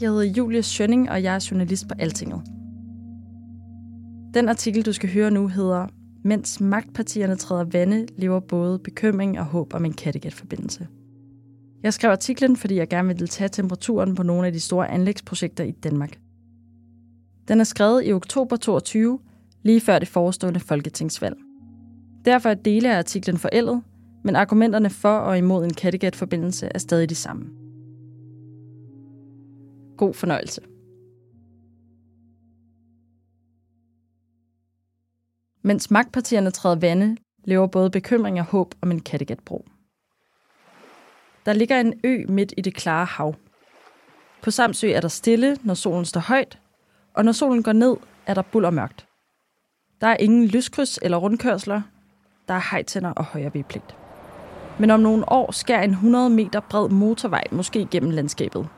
jeg hedder Julie Schønning, og jeg er journalist på Altinget. Den artikel, du skal høre nu, hedder Mens magtpartierne træder vande, lever både bekymring og håb om en Kattegat-forbindelse. Jeg skrev artiklen, fordi jeg gerne ville tage temperaturen på nogle af de store anlægsprojekter i Danmark. Den er skrevet i oktober 22, lige før det forestående folketingsvalg. Derfor er dele af artiklen forældet, men argumenterne for og imod en Kattegat-forbindelse er stadig de samme. God fornøjelse. Mens magtpartierne træder vande, lever både bekymring og håb om en Kattegatbro. Der ligger en ø midt i det klare hav. På Samsø er der stille, når solen står højt, og når solen går ned, er der buld og mørkt. Der er ingen lyskryds eller rundkørsler. Der er hejtænder og højre vedpligt. Men om nogle år skærer en 100 meter bred motorvej måske gennem landskabet.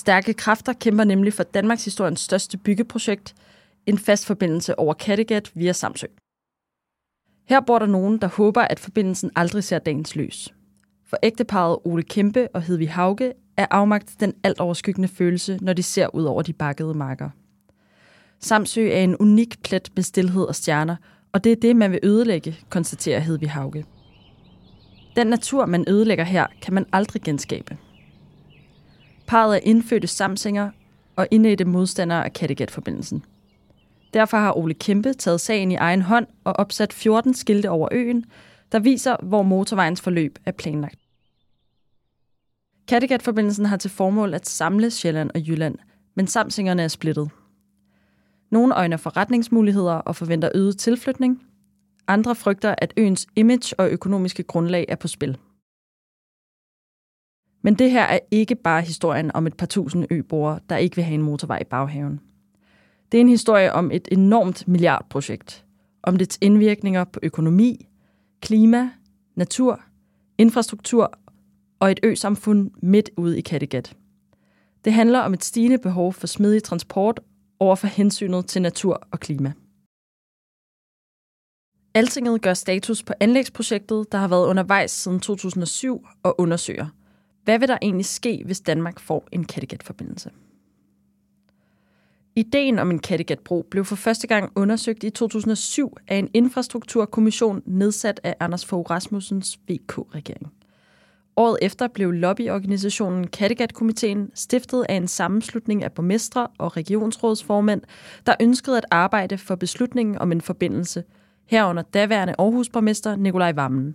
Stærke kræfter kæmper nemlig for Danmarks historiens største byggeprojekt, en fast forbindelse over Kattegat via Samsø. Her bor der nogen, der håber, at forbindelsen aldrig ser dagens lys. For ægteparet Ole Kæmpe og Hedvig Hauge er afmagt den alt overskyggende følelse, når de ser ud over de bakkede marker. Samsø er en unik plet med stillhed og stjerner, og det er det, man vil ødelægge, konstaterer Hedvig Hauge. Den natur, man ødelægger her, kan man aldrig genskabe. Parret er indfødte samsinger og indædte modstandere af Kattegat-forbindelsen. Derfor har Ole Kæmpe taget sagen i egen hånd og opsat 14 skilte over øen, der viser, hvor motorvejens forløb er planlagt. Kattegat-forbindelsen har til formål at samle Sjælland og Jylland, men samsingerne er splittet. Nogle øjner forretningsmuligheder og forventer øget tilflytning. Andre frygter, at øens image og økonomiske grundlag er på spil. Men det her er ikke bare historien om et par tusind øboere, der ikke vil have en motorvej i baghaven. Det er en historie om et enormt milliardprojekt. Om dets indvirkninger på økonomi, klima, natur, infrastruktur og et øsamfund midt ude i Kattegat. Det handler om et stigende behov for smidig transport over for hensynet til natur og klima. Altinget gør status på anlægsprojektet, der har været undervejs siden 2007 og undersøger – hvad vil der egentlig ske, hvis Danmark får en Kattegat-forbindelse? Ideen om en Kattegatbro blev for første gang undersøgt i 2007 af en infrastrukturkommission nedsat af Anders Fogh Rasmussens VK-regering. Året efter blev lobbyorganisationen Kattegat-komiteen stiftet af en sammenslutning af borgmestre og regionsrådsformænd, der ønskede at arbejde for beslutningen om en forbindelse, herunder daværende Aarhus-borgmester Nikolaj Vammen.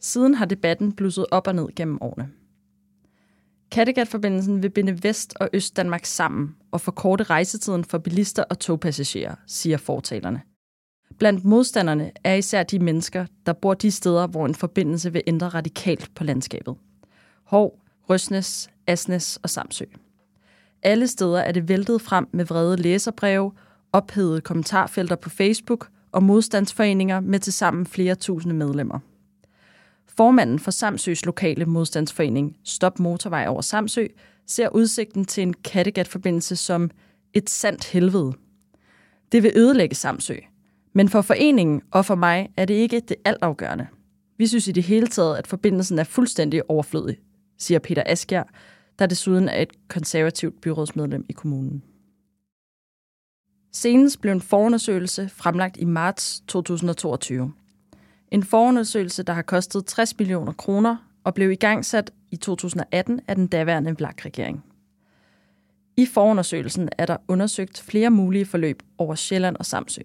Siden har debatten blusset op og ned gennem årene. Kattegat-forbindelsen vil binde Vest- og Øst-Danmark sammen og forkorte rejsetiden for bilister og togpassagerer, siger fortalerne. Blandt modstanderne er især de mennesker, der bor de steder, hvor en forbindelse vil ændre radikalt på landskabet. Hov, Røsnes, Asnes og Samsø. Alle steder er det væltet frem med vrede læserbreve, ophedede kommentarfelter på Facebook og modstandsforeninger med tilsammen flere tusinde medlemmer. Formanden for Samsøs lokale modstandsforening Stop Motorvej over Samsø ser udsigten til en Kattegat-forbindelse som et sandt helvede. Det vil ødelægge Samsø. Men for foreningen og for mig er det ikke det altafgørende. Vi synes i det hele taget, at forbindelsen er fuldstændig overflødig, siger Peter Askjær, der desuden er et konservativt byrådsmedlem i kommunen. Senest blev en forundersøgelse fremlagt i marts 2022. En forundersøgelse, der har kostet 60 millioner kroner og blev igangsat i 2018 af den daværende VLAK-regering. I forundersøgelsen er der undersøgt flere mulige forløb over Sjælland og Samsø.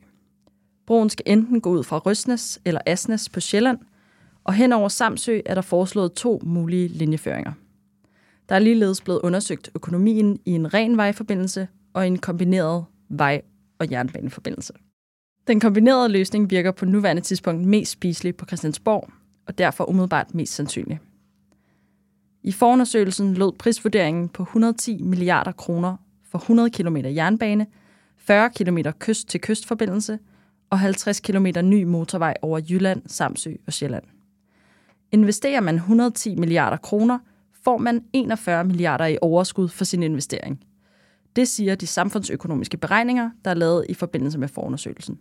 Broen skal enten gå ud fra Røsnes eller Asnes på Sjælland, og hen over Samsø er der foreslået to mulige linjeføringer. Der er ligeledes blevet undersøgt økonomien i en ren vejforbindelse og en kombineret vej- og jernbaneforbindelse. Den kombinerede løsning virker på nuværende tidspunkt mest spiselig på Christiansborg, og derfor umiddelbart mest sandsynlig. I forundersøgelsen lød prisvurderingen på 110 milliarder kroner for 100 km jernbane, 40 km kyst-til-kyst-forbindelse og 50 km ny motorvej over Jylland, Samsø og Sjælland. Investerer man 110 milliarder kroner, får man 41 milliarder i overskud for sin investering. Det siger de samfundsøkonomiske beregninger, der er lavet i forbindelse med forundersøgelsen.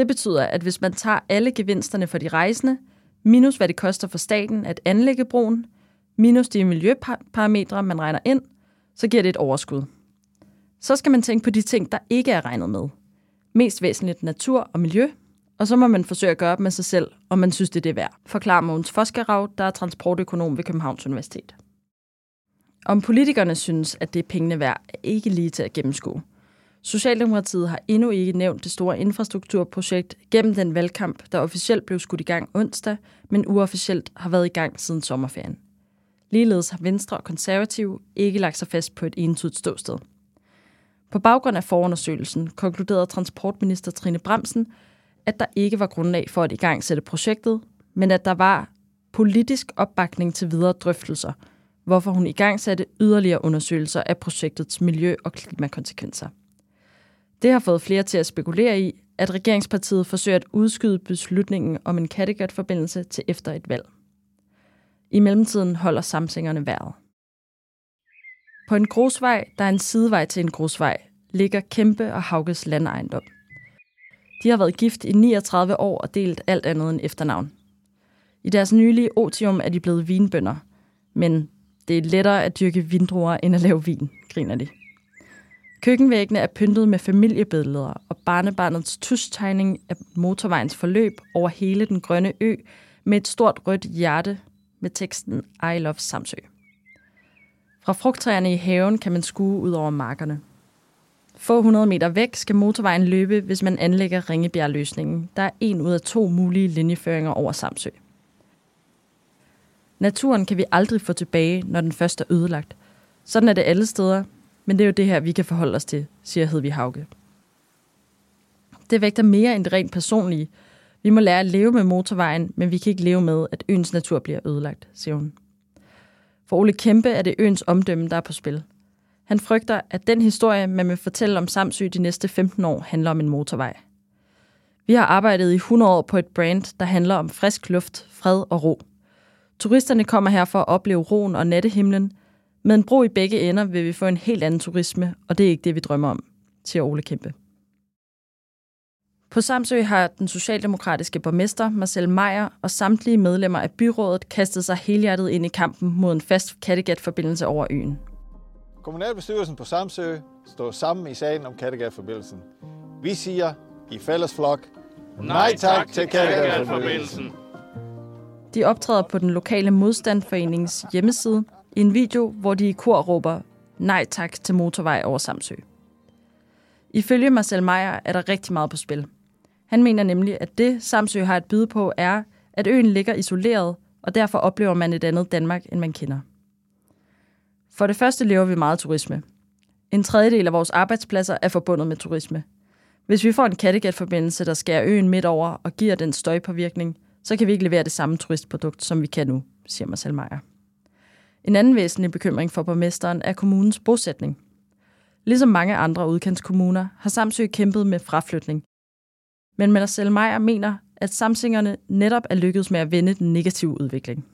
Det betyder, at hvis man tager alle gevinsterne for de rejsende, minus hvad det koster for staten at anlægge broen, minus de miljøparametre, man regner ind, så giver det et overskud. Så skal man tænke på de ting, der ikke er regnet med. Mest væsentligt natur og miljø, og så må man forsøge at gøre op med sig selv, om man synes, det er det værd, forklarer Mogens Foskerav, der er transportøkonom ved Københavns Universitet. Om politikerne synes, at det er pengene værd, er ikke lige til at gennemskue. Socialdemokratiet har endnu ikke nævnt det store infrastrukturprojekt gennem den valgkamp, der officielt blev skudt i gang onsdag, men uofficielt har været i gang siden sommerferien. Ligeledes har Venstre og Konservative ikke lagt sig fast på et entydigt ståsted. På baggrund af forundersøgelsen konkluderede transportminister Trine Bremsen, at der ikke var grundlag for at i gang sætte projektet, men at der var politisk opbakning til videre drøftelser, hvorfor hun i gang satte yderligere undersøgelser af projektets miljø- og klimakonsekvenser. Det har fået flere til at spekulere i, at regeringspartiet forsøger at udskyde beslutningen om en Kattegat-forbindelse til efter et valg. I mellemtiden holder samsingerne vejret. På en grusvej, der er en sidevej til en grusvej, ligger Kæmpe og Hauges landejendom. De har været gift i 39 år og delt alt andet end efternavn. I deres nylige otium er de blevet vinbønder, men det er lettere at dyrke vindruer end at lave vin, griner de. Køkkenvæggene er pyntet med familiebilleder, og barnebarnets tustegning af motorvejens forløb over hele den grønne ø med et stort rødt hjerte med teksten I love Samsø. Fra frugttræerne i haven kan man skue ud over markerne. Få hundrede meter væk skal motorvejen løbe, hvis man anlægger Ringebjergløsningen. Der er en ud af to mulige linjeføringer over Samsø. Naturen kan vi aldrig få tilbage, når den først er ødelagt. Sådan er det alle steder, men det er jo det her, vi kan forholde os til, siger Hedvig Hauge. Det vægter mere end det rent personlige. Vi må lære at leve med motorvejen, men vi kan ikke leve med, at øens natur bliver ødelagt, siger hun. For Ole Kæmpe er det øens omdømme, der er på spil. Han frygter, at den historie, man vil fortælle om Samsø de næste 15 år, handler om en motorvej. Vi har arbejdet i 100 år på et brand, der handler om frisk luft, fred og ro. Turisterne kommer her for at opleve roen og nattehimlen, med en bro i begge ender vil vi få en helt anden turisme, og det er ikke det, vi drømmer om, siger Ole Kæmpe. På Samsø har den socialdemokratiske borgmester Marcel Meyer og samtlige medlemmer af byrådet kastet sig helhjertet ind i kampen mod en fast Kattegat-forbindelse over øen. Kommunalbestyrelsen på Samsø står sammen i sagen om Kattegat-forbindelsen. Vi siger i fælles flok, nej tak til Kattegat-forbindelsen. De optræder på den lokale modstandforenings hjemmeside i en video, hvor de i kor råber nej tak til motorvej over Samsø. Ifølge Marcel Meyer er der rigtig meget på spil. Han mener nemlig, at det Samsø har at byde på er, at øen ligger isoleret, og derfor oplever man et andet Danmark, end man kender. For det første lever vi meget turisme. En tredjedel af vores arbejdspladser er forbundet med turisme. Hvis vi får en Kattegat-forbindelse, der skærer øen midt over og giver den støjpåvirkning, så kan vi ikke levere det samme turistprodukt, som vi kan nu, siger Marcel Meyer. En anden væsentlig bekymring for borgmesteren er kommunens bosætning. Ligesom mange andre udkantskommuner har Samsø kæmpet med fraflytning. Men Marcel Meyer mener, at samsingerne netop er lykkedes med at vende den negative udvikling.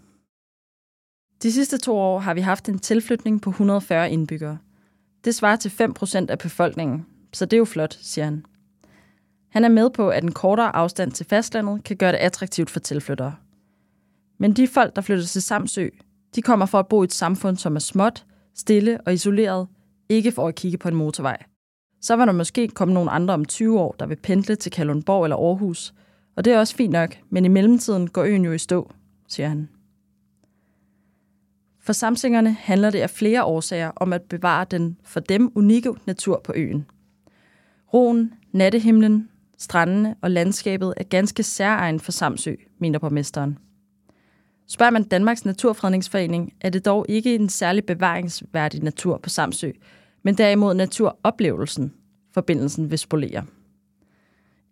De sidste to år har vi haft en tilflytning på 140 indbyggere. Det svarer til 5% af befolkningen, så det er jo flot, siger han. Han er med på, at en kortere afstand til fastlandet kan gøre det attraktivt for tilflyttere. Men de folk, der flytter til Samsø, de kommer for at bo i et samfund, som er småt, stille og isoleret, ikke for at kigge på en motorvej. Så vil der måske komme nogle andre om 20 år, der vil pendle til Kalundborg eller Aarhus. Og det er også fint nok, men i mellemtiden går øen jo i stå, siger han. For samsingerne handler det af flere årsager om at bevare den for dem unikke natur på øen. Roen, nattehimlen, strandene og landskabet er ganske særegen for Samsø, mener borgmesteren. Spørger man Danmarks Naturfredningsforening, er det dog ikke en særlig bevaringsværdig natur på Samsø, men derimod naturoplevelsen, forbindelsen vil spolere.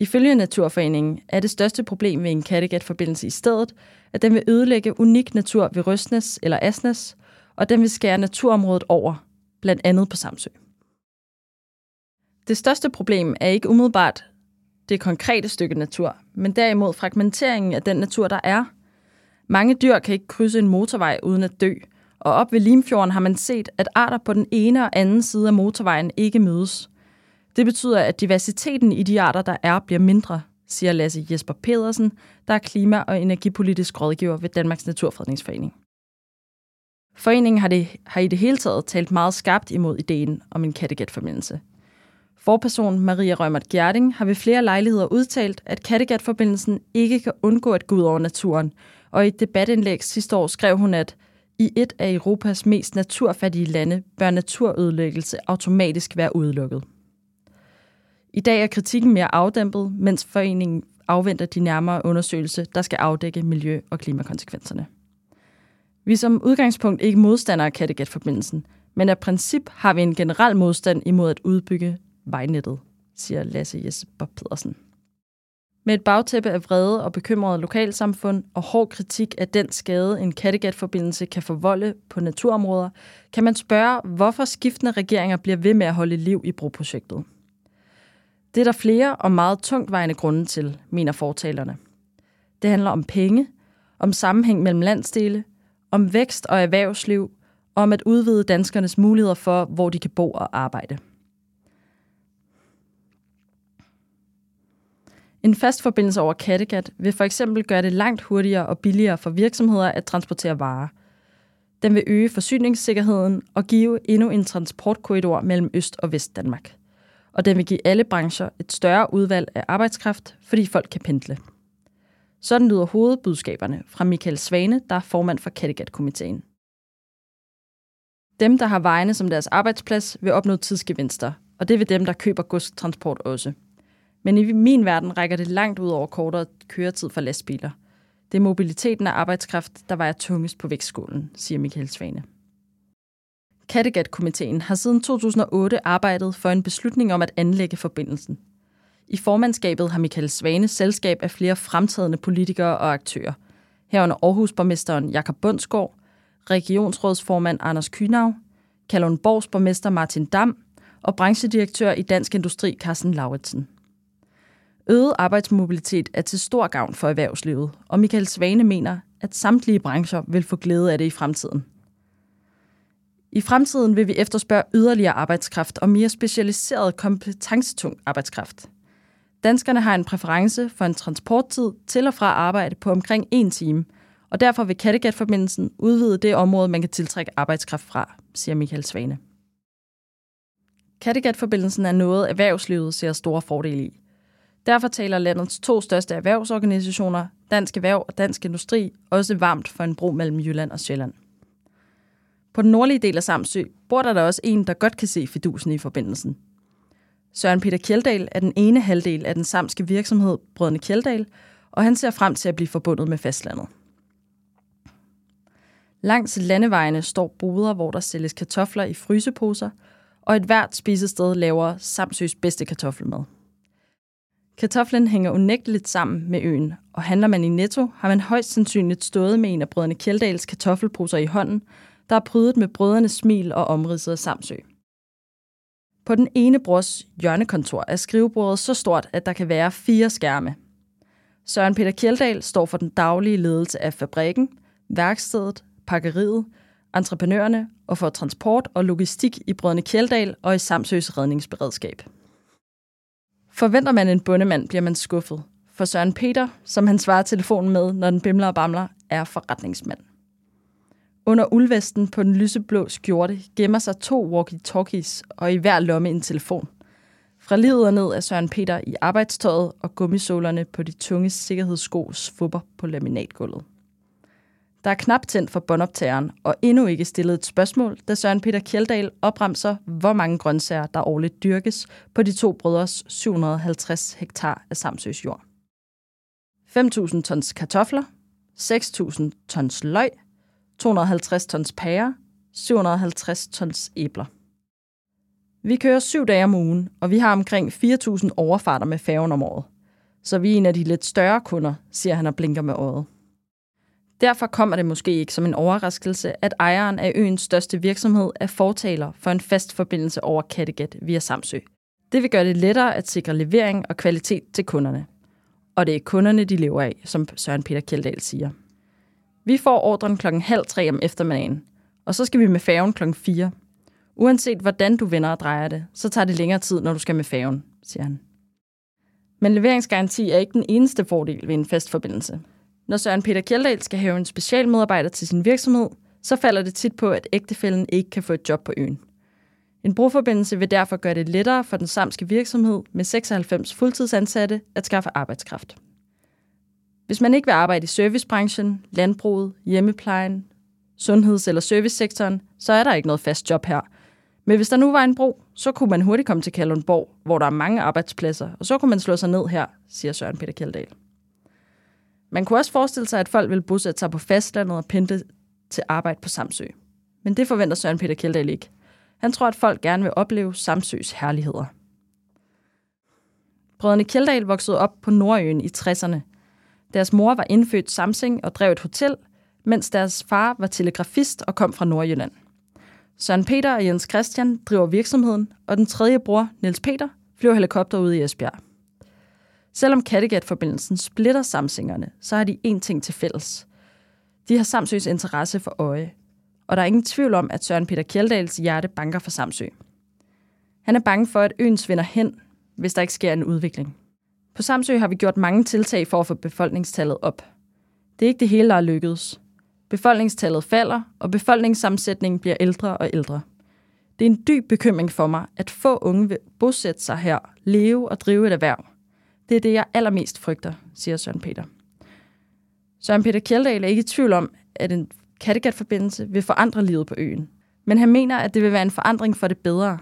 Ifølge Naturforeningen er det største problem ved en Kattegat-forbindelse i stedet, at den vil ødelægge unik natur ved Røstnes eller Asnes, og den vil skære naturområdet over, blandt andet på Samsø. Det største problem er ikke umiddelbart det konkrete stykke natur, men derimod fragmenteringen af den natur, der er. Mange dyr kan ikke krydse en motorvej uden at dø, og op ved Limfjorden har man set, at arter på den ene og anden side af motorvejen ikke mødes. Det betyder, at diversiteten i de arter, der er, bliver mindre, siger Lasse Jesper Pedersen, der er klima- og energipolitisk rådgiver ved Danmarks Naturfredningsforening. Foreningen har, det, har i det hele taget talt meget skarpt imod ideen om en Kattegat-forbindelse. Forperson Maria Rømert Gjerding har ved flere lejligheder udtalt, at Kattegat-forbindelsen ikke kan undgå at gå ud over naturen, og i et debatindlæg sidste år skrev hun, at i et af Europas mest naturfattige lande bør naturødelæggelse automatisk være udelukket. I dag er kritikken mere afdæmpet, mens foreningen afventer de nærmere undersøgelser, der skal afdække miljø- og klimakonsekvenserne. Vi er som udgangspunkt ikke modstandere af Kattegat-forbindelsen, men af princip har vi en generel modstand imod at udbygge vejnettet, siger Lasse Jesper Pedersen. Med et bagtæppe af vrede og bekymrede lokalsamfund og hård kritik af den skade, en Kattegat-forbindelse kan forvolde på naturområder, kan man spørge, hvorfor skiftende regeringer bliver ved med at holde liv i broprojektet. Det er der flere og meget tungtvejende grunde til, mener fortalerne. Det handler om penge, om sammenhæng mellem landsdele, om vækst og erhvervsliv, og om at udvide danskernes muligheder for, hvor de kan bo og arbejde. En fast forbindelse over Kattegat vil for eksempel gøre det langt hurtigere og billigere for virksomheder at transportere varer. Den vil øge forsyningssikkerheden og give endnu en transportkorridor mellem Øst- og Vest-Danmark. Og den vil give alle brancher et større udvalg af arbejdskraft, fordi folk kan pendle. Sådan lyder hovedbudskaberne fra Michael Svane, der er formand for Kattegat-komiteen. Dem, der har vejene som deres arbejdsplads, vil opnå tidsgevinster, og det vil dem, der køber godstransport også – men i min verden rækker det langt ud over kortere køretid for lastbiler. Det er mobiliteten af arbejdskraft, der vejer tungest på vægtskålen, siger Michael Svane. Kattegat-komiteen har siden 2008 arbejdet for en beslutning om at anlægge forbindelsen. I formandskabet har Michael Svane selskab af flere fremtrædende politikere og aktører. Herunder Aarhus-borgmesteren Jakob Bundsgaard, regionsrådsformand Anders Kynav, Kalundborgs borgmester Martin Dam og branchedirektør i Dansk Industri Carsten Lauritsen. Øget arbejdsmobilitet er til stor gavn for erhvervslivet, og Michael Svane mener, at samtlige brancher vil få glæde af det i fremtiden. I fremtiden vil vi efterspørge yderligere arbejdskraft og mere specialiseret kompetencetung arbejdskraft. Danskerne har en præference for en transporttid til og fra arbejde på omkring en time, og derfor vil Kattegat-forbindelsen udvide det område, man kan tiltrække arbejdskraft fra, siger Michael Svane. Kattegat-forbindelsen er noget, erhvervslivet ser store fordele i. Derfor taler landets to største erhvervsorganisationer, Dansk Erhverv og Dansk Industri, også varmt for en bro mellem Jylland og Sjælland. På den nordlige del af Samsø bor der, der også en, der godt kan se fidusen i forbindelsen. Søren Peter Kjeldal er den ene halvdel af den samske virksomhed Brødrene Kjeldal, og han ser frem til at blive forbundet med fastlandet. Langs landevejene står boder, hvor der sælges kartofler i fryseposer, og et hvert spisested laver Samsøs bedste kartoffelmad. Kartoflen hænger unægteligt sammen med øen, og handler man i Netto, har man højst sandsynligt stået med en af brødrene Kjeldals kartoffelposer i hånden, der er prydet med brødrenes smil og omridset af Samsø. På den ene brors hjørnekontor er skrivebordet så stort, at der kan være fire skærme. Søren Peter Kjeldal står for den daglige ledelse af fabrikken, værkstedet, pakkeriet, entreprenørerne og for transport og logistik i Brødrene Kjeldal og i Samsøs redningsberedskab. Forventer man en bundemand, bliver man skuffet. For Søren Peter, som han svarer telefonen med, når den bimler og bamler, er forretningsmand. Under ulvesten på den lyseblå skjorte gemmer sig to walkie-talkies og i hver lomme en telefon. Fra livet og ned er Søren Peter i arbejdstøjet og gummisålerne på de tunge sikkerhedssko svupper på laminatgulvet. Der er knap tændt for båndoptageren, og endnu ikke stillet et spørgsmål, da Søren Peter Kjeldal opremser, hvor mange grøntsager, der årligt dyrkes på de to brødres 750 hektar af Samsøs jord. 5.000 tons kartofler, 6.000 tons løg, 250 tons pærer, 750 tons æbler. Vi kører syv dage om ugen, og vi har omkring 4.000 overfarter med færgen om året. Så vi er en af de lidt større kunder, siger han og blinker med øjet. Derfor kommer det måske ikke som en overraskelse, at ejeren af øens største virksomhed er fortaler for en fast forbindelse over Kattegat via Samsø. Det vil gøre det lettere at sikre levering og kvalitet til kunderne. Og det er kunderne, de lever af, som Søren Peter Kjeldahl siger. Vi får ordren klokken halv tre om eftermiddagen, og så skal vi med færgen klokken 4. Uanset hvordan du vender og drejer det, så tager det længere tid, når du skal med færgen, siger han. Men leveringsgaranti er ikke den eneste fordel ved en fast forbindelse. Når Søren Peter Kjeldahl skal have en specialmedarbejder til sin virksomhed, så falder det tit på, at ægtefælden ikke kan få et job på øen. En broforbindelse vil derfor gøre det lettere for den samske virksomhed med 96 fuldtidsansatte at skaffe arbejdskraft. Hvis man ikke vil arbejde i servicebranchen, landbruget, hjemmeplejen, sundheds- eller servicesektoren, så er der ikke noget fast job her. Men hvis der nu var en bro, så kunne man hurtigt komme til Kalundborg, hvor der er mange arbejdspladser, og så kunne man slå sig ned her, siger Søren Peter Kjeldahl. Man kunne også forestille sig, at folk vil bosætte sig på fastlandet og pente til arbejde på Samsø. Men det forventer Søren Peter Kjeldahl ikke. Han tror, at folk gerne vil opleve Samsøs herligheder. Brødrene Kjeldahl voksede op på Nordøen i 60'erne. Deres mor var indfødt Samsing og drev et hotel, mens deres far var telegrafist og kom fra Nordjylland. Søren Peter og Jens Christian driver virksomheden, og den tredje bror, Niels Peter, flyver helikopter ud i Esbjerg. Selvom Kattegat-forbindelsen splitter samsingerne, så har de én ting til fælles. De har Samsøs interesse for øje, og der er ingen tvivl om, at Søren Peter Kjeldals hjerte banker for Samsø. Han er bange for, at øen svinder hen, hvis der ikke sker en udvikling. På Samsø har vi gjort mange tiltag for at få befolkningstallet op. Det er ikke det hele, der er lykkedes. Befolkningstallet falder, og befolkningssammensætningen bliver ældre og ældre. Det er en dyb bekymring for mig, at få unge vil bosætte sig her, leve og drive et erhverv. Det er det, jeg allermest frygter, siger Søren Peter. Søren Peter Kjeldahl er ikke i tvivl om, at en Kattegat-forbindelse vil forandre livet på øen. Men han mener, at det vil være en forandring for det bedre.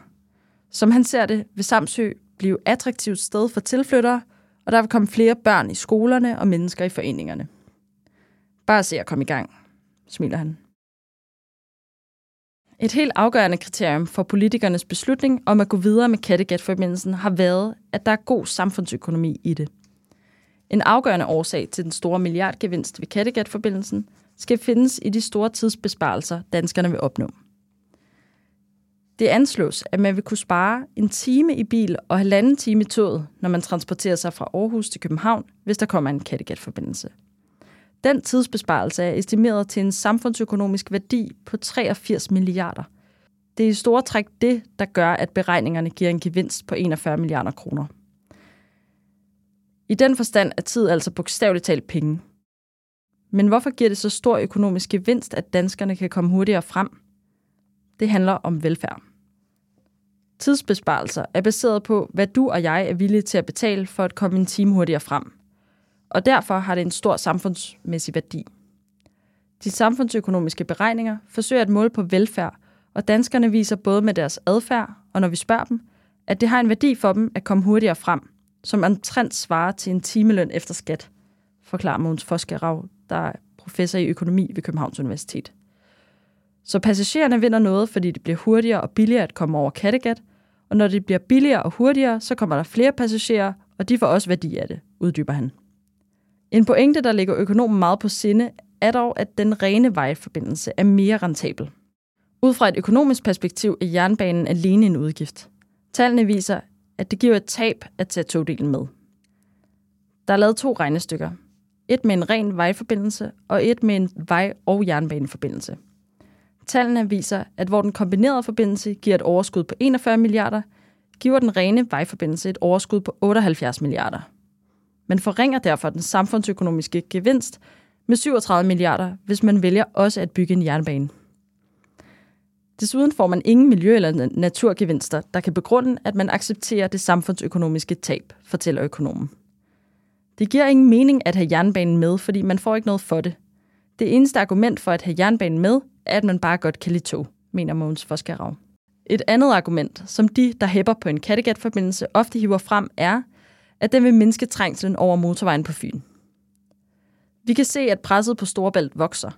Som han ser det, vil Samsø blive et attraktivt sted for tilflyttere, og der vil komme flere børn i skolerne og mennesker i foreningerne. Bare se at komme i gang, smiler han. Et helt afgørende kriterium for politikernes beslutning om at gå videre med Kattegat-forbindelsen har været, at der er god samfundsøkonomi i det. En afgørende årsag til den store milliardgevinst ved Kattegat-forbindelsen skal findes i de store tidsbesparelser, danskerne vil opnå. Det anslås, at man vil kunne spare en time i bil og halvanden time i toget, når man transporterer sig fra Aarhus til København, hvis der kommer en Kattegat-forbindelse. Den tidsbesparelse er estimeret til en samfundsøkonomisk værdi på 83 milliarder. Det er i store træk det, der gør, at beregningerne giver en gevinst på 41 milliarder kroner. I den forstand er tid altså bogstaveligt talt penge. Men hvorfor giver det så stor økonomisk gevinst, at danskerne kan komme hurtigere frem? Det handler om velfærd. Tidsbesparelser er baseret på, hvad du og jeg er villige til at betale for at komme en time hurtigere frem. Og derfor har det en stor samfundsmæssig værdi. De samfundsøkonomiske beregninger forsøger at måle på velfærd, og danskerne viser både med deres adfærd og når vi spørger dem, at det har en værdi for dem at komme hurtigere frem, som omtrent svarer til en timeløn efter skat, forklarer Måns Foskerav, der er professor i økonomi ved Københavns Universitet. Så passagererne vinder noget, fordi det bliver hurtigere og billigere at komme over Kattegat, og når det bliver billigere og hurtigere, så kommer der flere passagerer, og de får også værdi af det, uddyber han. En pointe, der ligger økonomen meget på sinde, er dog, at den rene vejforbindelse er mere rentabel. Ud fra et økonomisk perspektiv er jernbanen alene en udgift. Tallene viser, at det giver et tab at tage togdelen med. Der er lavet to regnestykker. Et med en ren vejforbindelse og et med en vej- og jernbaneforbindelse. Tallene viser, at hvor den kombinerede forbindelse giver et overskud på 41 milliarder, giver den rene vejforbindelse et overskud på 78 milliarder. Man forringer derfor den samfundsøkonomiske gevinst med 37 milliarder, hvis man vælger også at bygge en jernbane. Desuden får man ingen miljø- eller naturgevinster, der kan begrunde, at man accepterer det samfundsøkonomiske tab, fortæller økonomen. Det giver ingen mening at have jernbanen med, fordi man får ikke noget for det. Det eneste argument for at have jernbanen med, er, at man bare godt kan lide tog, mener Mogens Foskerav. Et andet argument, som de, der hæpper på en Kattegat-forbindelse, ofte hiver frem, er, at den vil mindske trængslen over motorvejen på Fyn. Vi kan se, at presset på Storebælt vokser.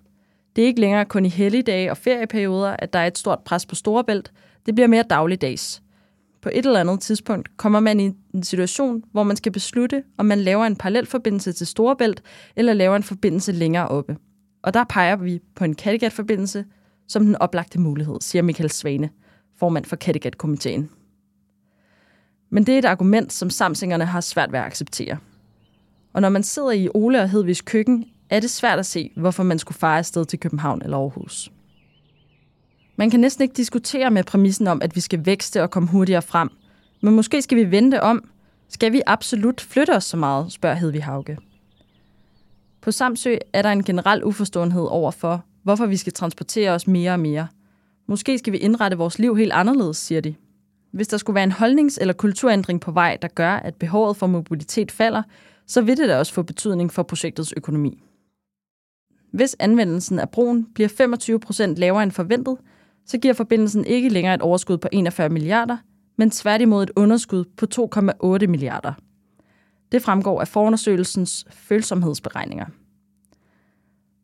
Det er ikke længere kun i helligdage og ferieperioder, at der er et stort pres på Storebælt. Det bliver mere dagligdags. på et eller andet tidspunkt kommer man i en situation, hvor man skal beslutte, om man laver en parallelforbindelse til Storebælt, eller laver en forbindelse længere oppe. Og der peger vi på en Kattegat-forbindelse som den oplagte mulighed, siger Michael Svane, formand for Kattegat-komiteen. Men det er et argument, som samsingerne har svært ved at acceptere. Og når man sidder i Ole og Hedvigs køkken, er det svært at se, hvorfor man skulle fare afsted til København eller Aarhus. Man kan næsten ikke diskutere med præmissen om, at vi skal vækste og komme hurtigere frem. Men måske skal vi vente om. Skal vi absolut flytte os så meget, spørger Hedvig Hauge. På Samsø er der en generel uforståenhed over for, hvorfor vi skal transportere os mere og mere. Måske skal vi indrette vores liv helt anderledes, siger de. Hvis der skulle være en holdnings- eller kulturændring på vej, der gør, at behovet for mobilitet falder, så vil det da også få betydning for projektets økonomi. Hvis anvendelsen af broen bliver 25 procent lavere end forventet, så giver forbindelsen ikke længere et overskud på 41 milliarder, men tværtimod et underskud på 2,8 milliarder. Det fremgår af forundersøgelsens følsomhedsberegninger.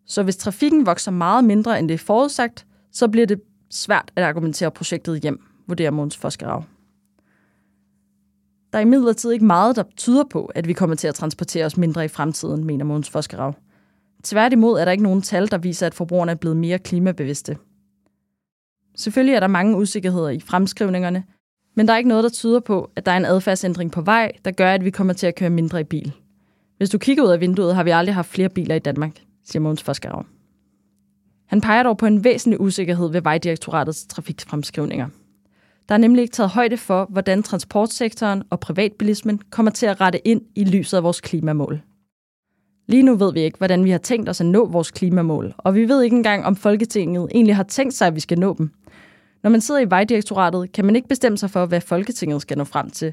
Så hvis trafikken vokser meget mindre end det er forudsagt, så bliver det svært at argumentere projektet hjem, vurderer Måns Foskerav. Der er imidlertid ikke meget, der tyder på, at vi kommer til at transportere os mindre i fremtiden, mener Måns Foskerav. Tværtimod er der ikke nogen tal, der viser, at forbrugerne er blevet mere klimabevidste. Selvfølgelig er der mange usikkerheder i fremskrivningerne, men der er ikke noget, der tyder på, at der er en adfærdsændring på vej, der gør, at vi kommer til at køre mindre i bil. Hvis du kigger ud af vinduet, har vi aldrig haft flere biler i Danmark, siger Måns Forskerov. Han peger dog på en væsentlig usikkerhed ved Vejdirektoratets trafikfremskrivninger. Der er nemlig ikke taget højde for, hvordan transportsektoren og privatbilismen kommer til at rette ind i lyset af vores klimamål. Lige nu ved vi ikke, hvordan vi har tænkt os at nå vores klimamål, og vi ved ikke engang, om Folketinget egentlig har tænkt sig, at vi skal nå dem. Når man sidder i Vejdirektoratet, kan man ikke bestemme sig for, hvad Folketinget skal nå frem til.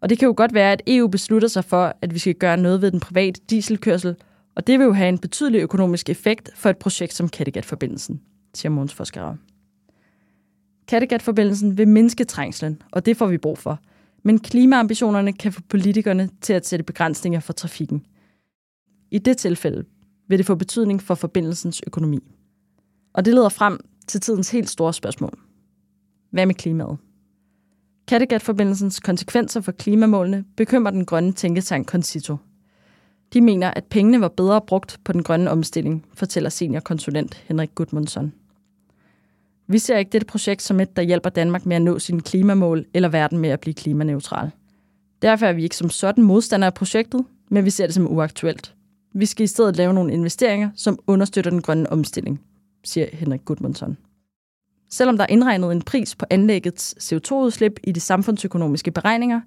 Og det kan jo godt være, at EU beslutter sig for, at vi skal gøre noget ved den private dieselkørsel, og det vil jo have en betydelig økonomisk effekt for et projekt som Kattegat-forbindelsen, siger Måns Forskerov. Kattegat-forbindelsen vil mindske trængslen, og det får vi brug for. Men klimaambitionerne kan få politikerne til at sætte begrænsninger for trafikken. I det tilfælde vil det få betydning for forbindelsens økonomi. Og det leder frem til tidens helt store spørgsmål. Hvad med klimaet? Kattegat-forbindelsens konsekvenser for klimamålene bekymrer den grønne tænketank Concito. De mener, at pengene var bedre brugt på den grønne omstilling, fortæller seniorkonsulent Henrik Gudmundsson. Vi ser ikke dette projekt som et, der hjælper Danmark med at nå sine klimamål eller verden med at blive klimaneutral. Derfor er vi ikke som sådan modstandere af projektet, men vi ser det som uaktuelt. Vi skal i stedet lave nogle investeringer, som understøtter den grønne omstilling, siger Henrik Gudmundsson. Selvom der er indregnet en pris på anlæggets CO2-udslip i de samfundsøkonomiske beregninger,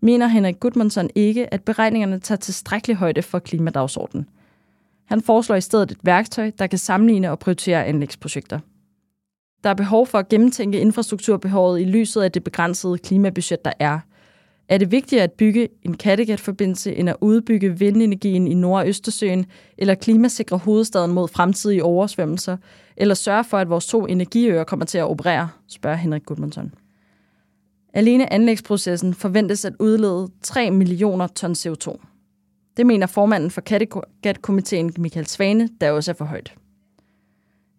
mener Henrik Gudmundsson ikke, at beregningerne tager tilstrækkelig højde for klimadagsordenen. Han foreslår i stedet et værktøj, der kan sammenligne og prioritere anlægsprojekter. Der er behov for at gennemtænke infrastrukturbehovet i lyset af det begrænsede klimabudget, der er. Er det vigtigere at bygge en Kattegat-forbindelse end at udbygge vindenergien i Nord- og Østersøen, eller klimasikre hovedstaden mod fremtidige oversvømmelser, eller sørge for, at vores to energiøer kommer til at operere, spørger Henrik Gudmundsson. Alene anlægsprocessen forventes at udlede 3 millioner ton CO2. Det mener formanden for Kattegat-komiteen Michael Svane, der også er for højt.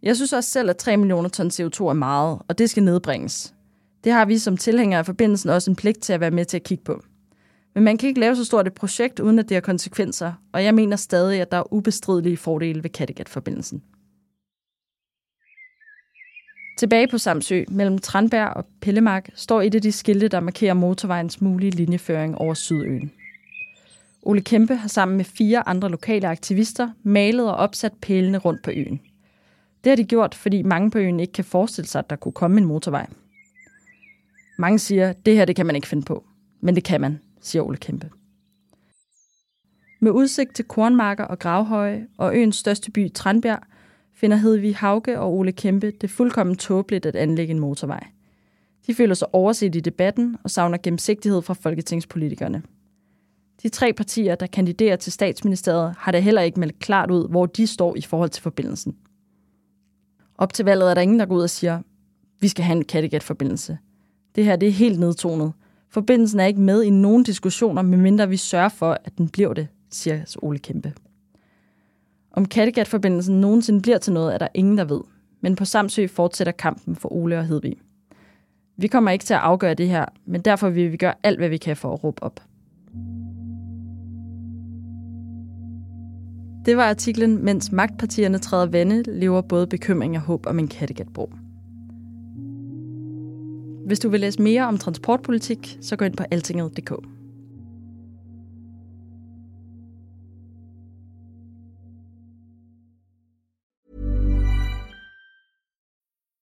Jeg synes også selv, at 3 millioner ton CO2 er meget, og det skal nedbringes. Det har vi som tilhængere af forbindelsen også en pligt til at være med til at kigge på. Men man kan ikke lave så stort et projekt, uden at det har konsekvenser, og jeg mener stadig, at der er ubestridelige fordele ved Kattegat-forbindelsen. Tilbage på Samsø, mellem Tranberg og Pellemark, står et af de skilte, der markerer motorvejens mulige linjeføring over Sydøen. Ole Kæmpe har sammen med fire andre lokale aktivister malet og opsat pælene rundt på øen. Det har de gjort, fordi mange på øen ikke kan forestille sig, at der kunne komme en motorvej. Mange siger, at det her det kan man ikke finde på. Men det kan man, siger Ole Kæmpe. Med udsigt til kornmarker og gravhøje og øens største by, Tranbjerg, finder Hedvig Hauge og Ole Kæmpe det fuldkommen tåbeligt at anlægge en motorvej. De føler sig overset i debatten og savner gennemsigtighed fra folketingspolitikerne. De tre partier, der kandiderer til statsministeriet, har da heller ikke meldt klart ud, hvor de står i forhold til forbindelsen. Op til valget er der ingen, der går ud og siger, vi skal have en Kattegat-forbindelse. Det her det er helt nedtonet. Forbindelsen er ikke med i nogen diskussioner, medmindre vi sørger for, at den bliver det, siger Ole Kæmpe. Om Kattegat-forbindelsen nogensinde bliver til noget, er der ingen, der ved. Men på Samsø fortsætter kampen for Ole og Hedvig. Vi kommer ikke til at afgøre det her, men derfor vil vi gøre alt, hvad vi kan for at råbe op. Det var artiklen, mens magtpartierne træder vande, lever både bekymring og håb om en Kattegatbro. Hvis du vil læse mere om transportpolitik, så gå ind på altinget.dk.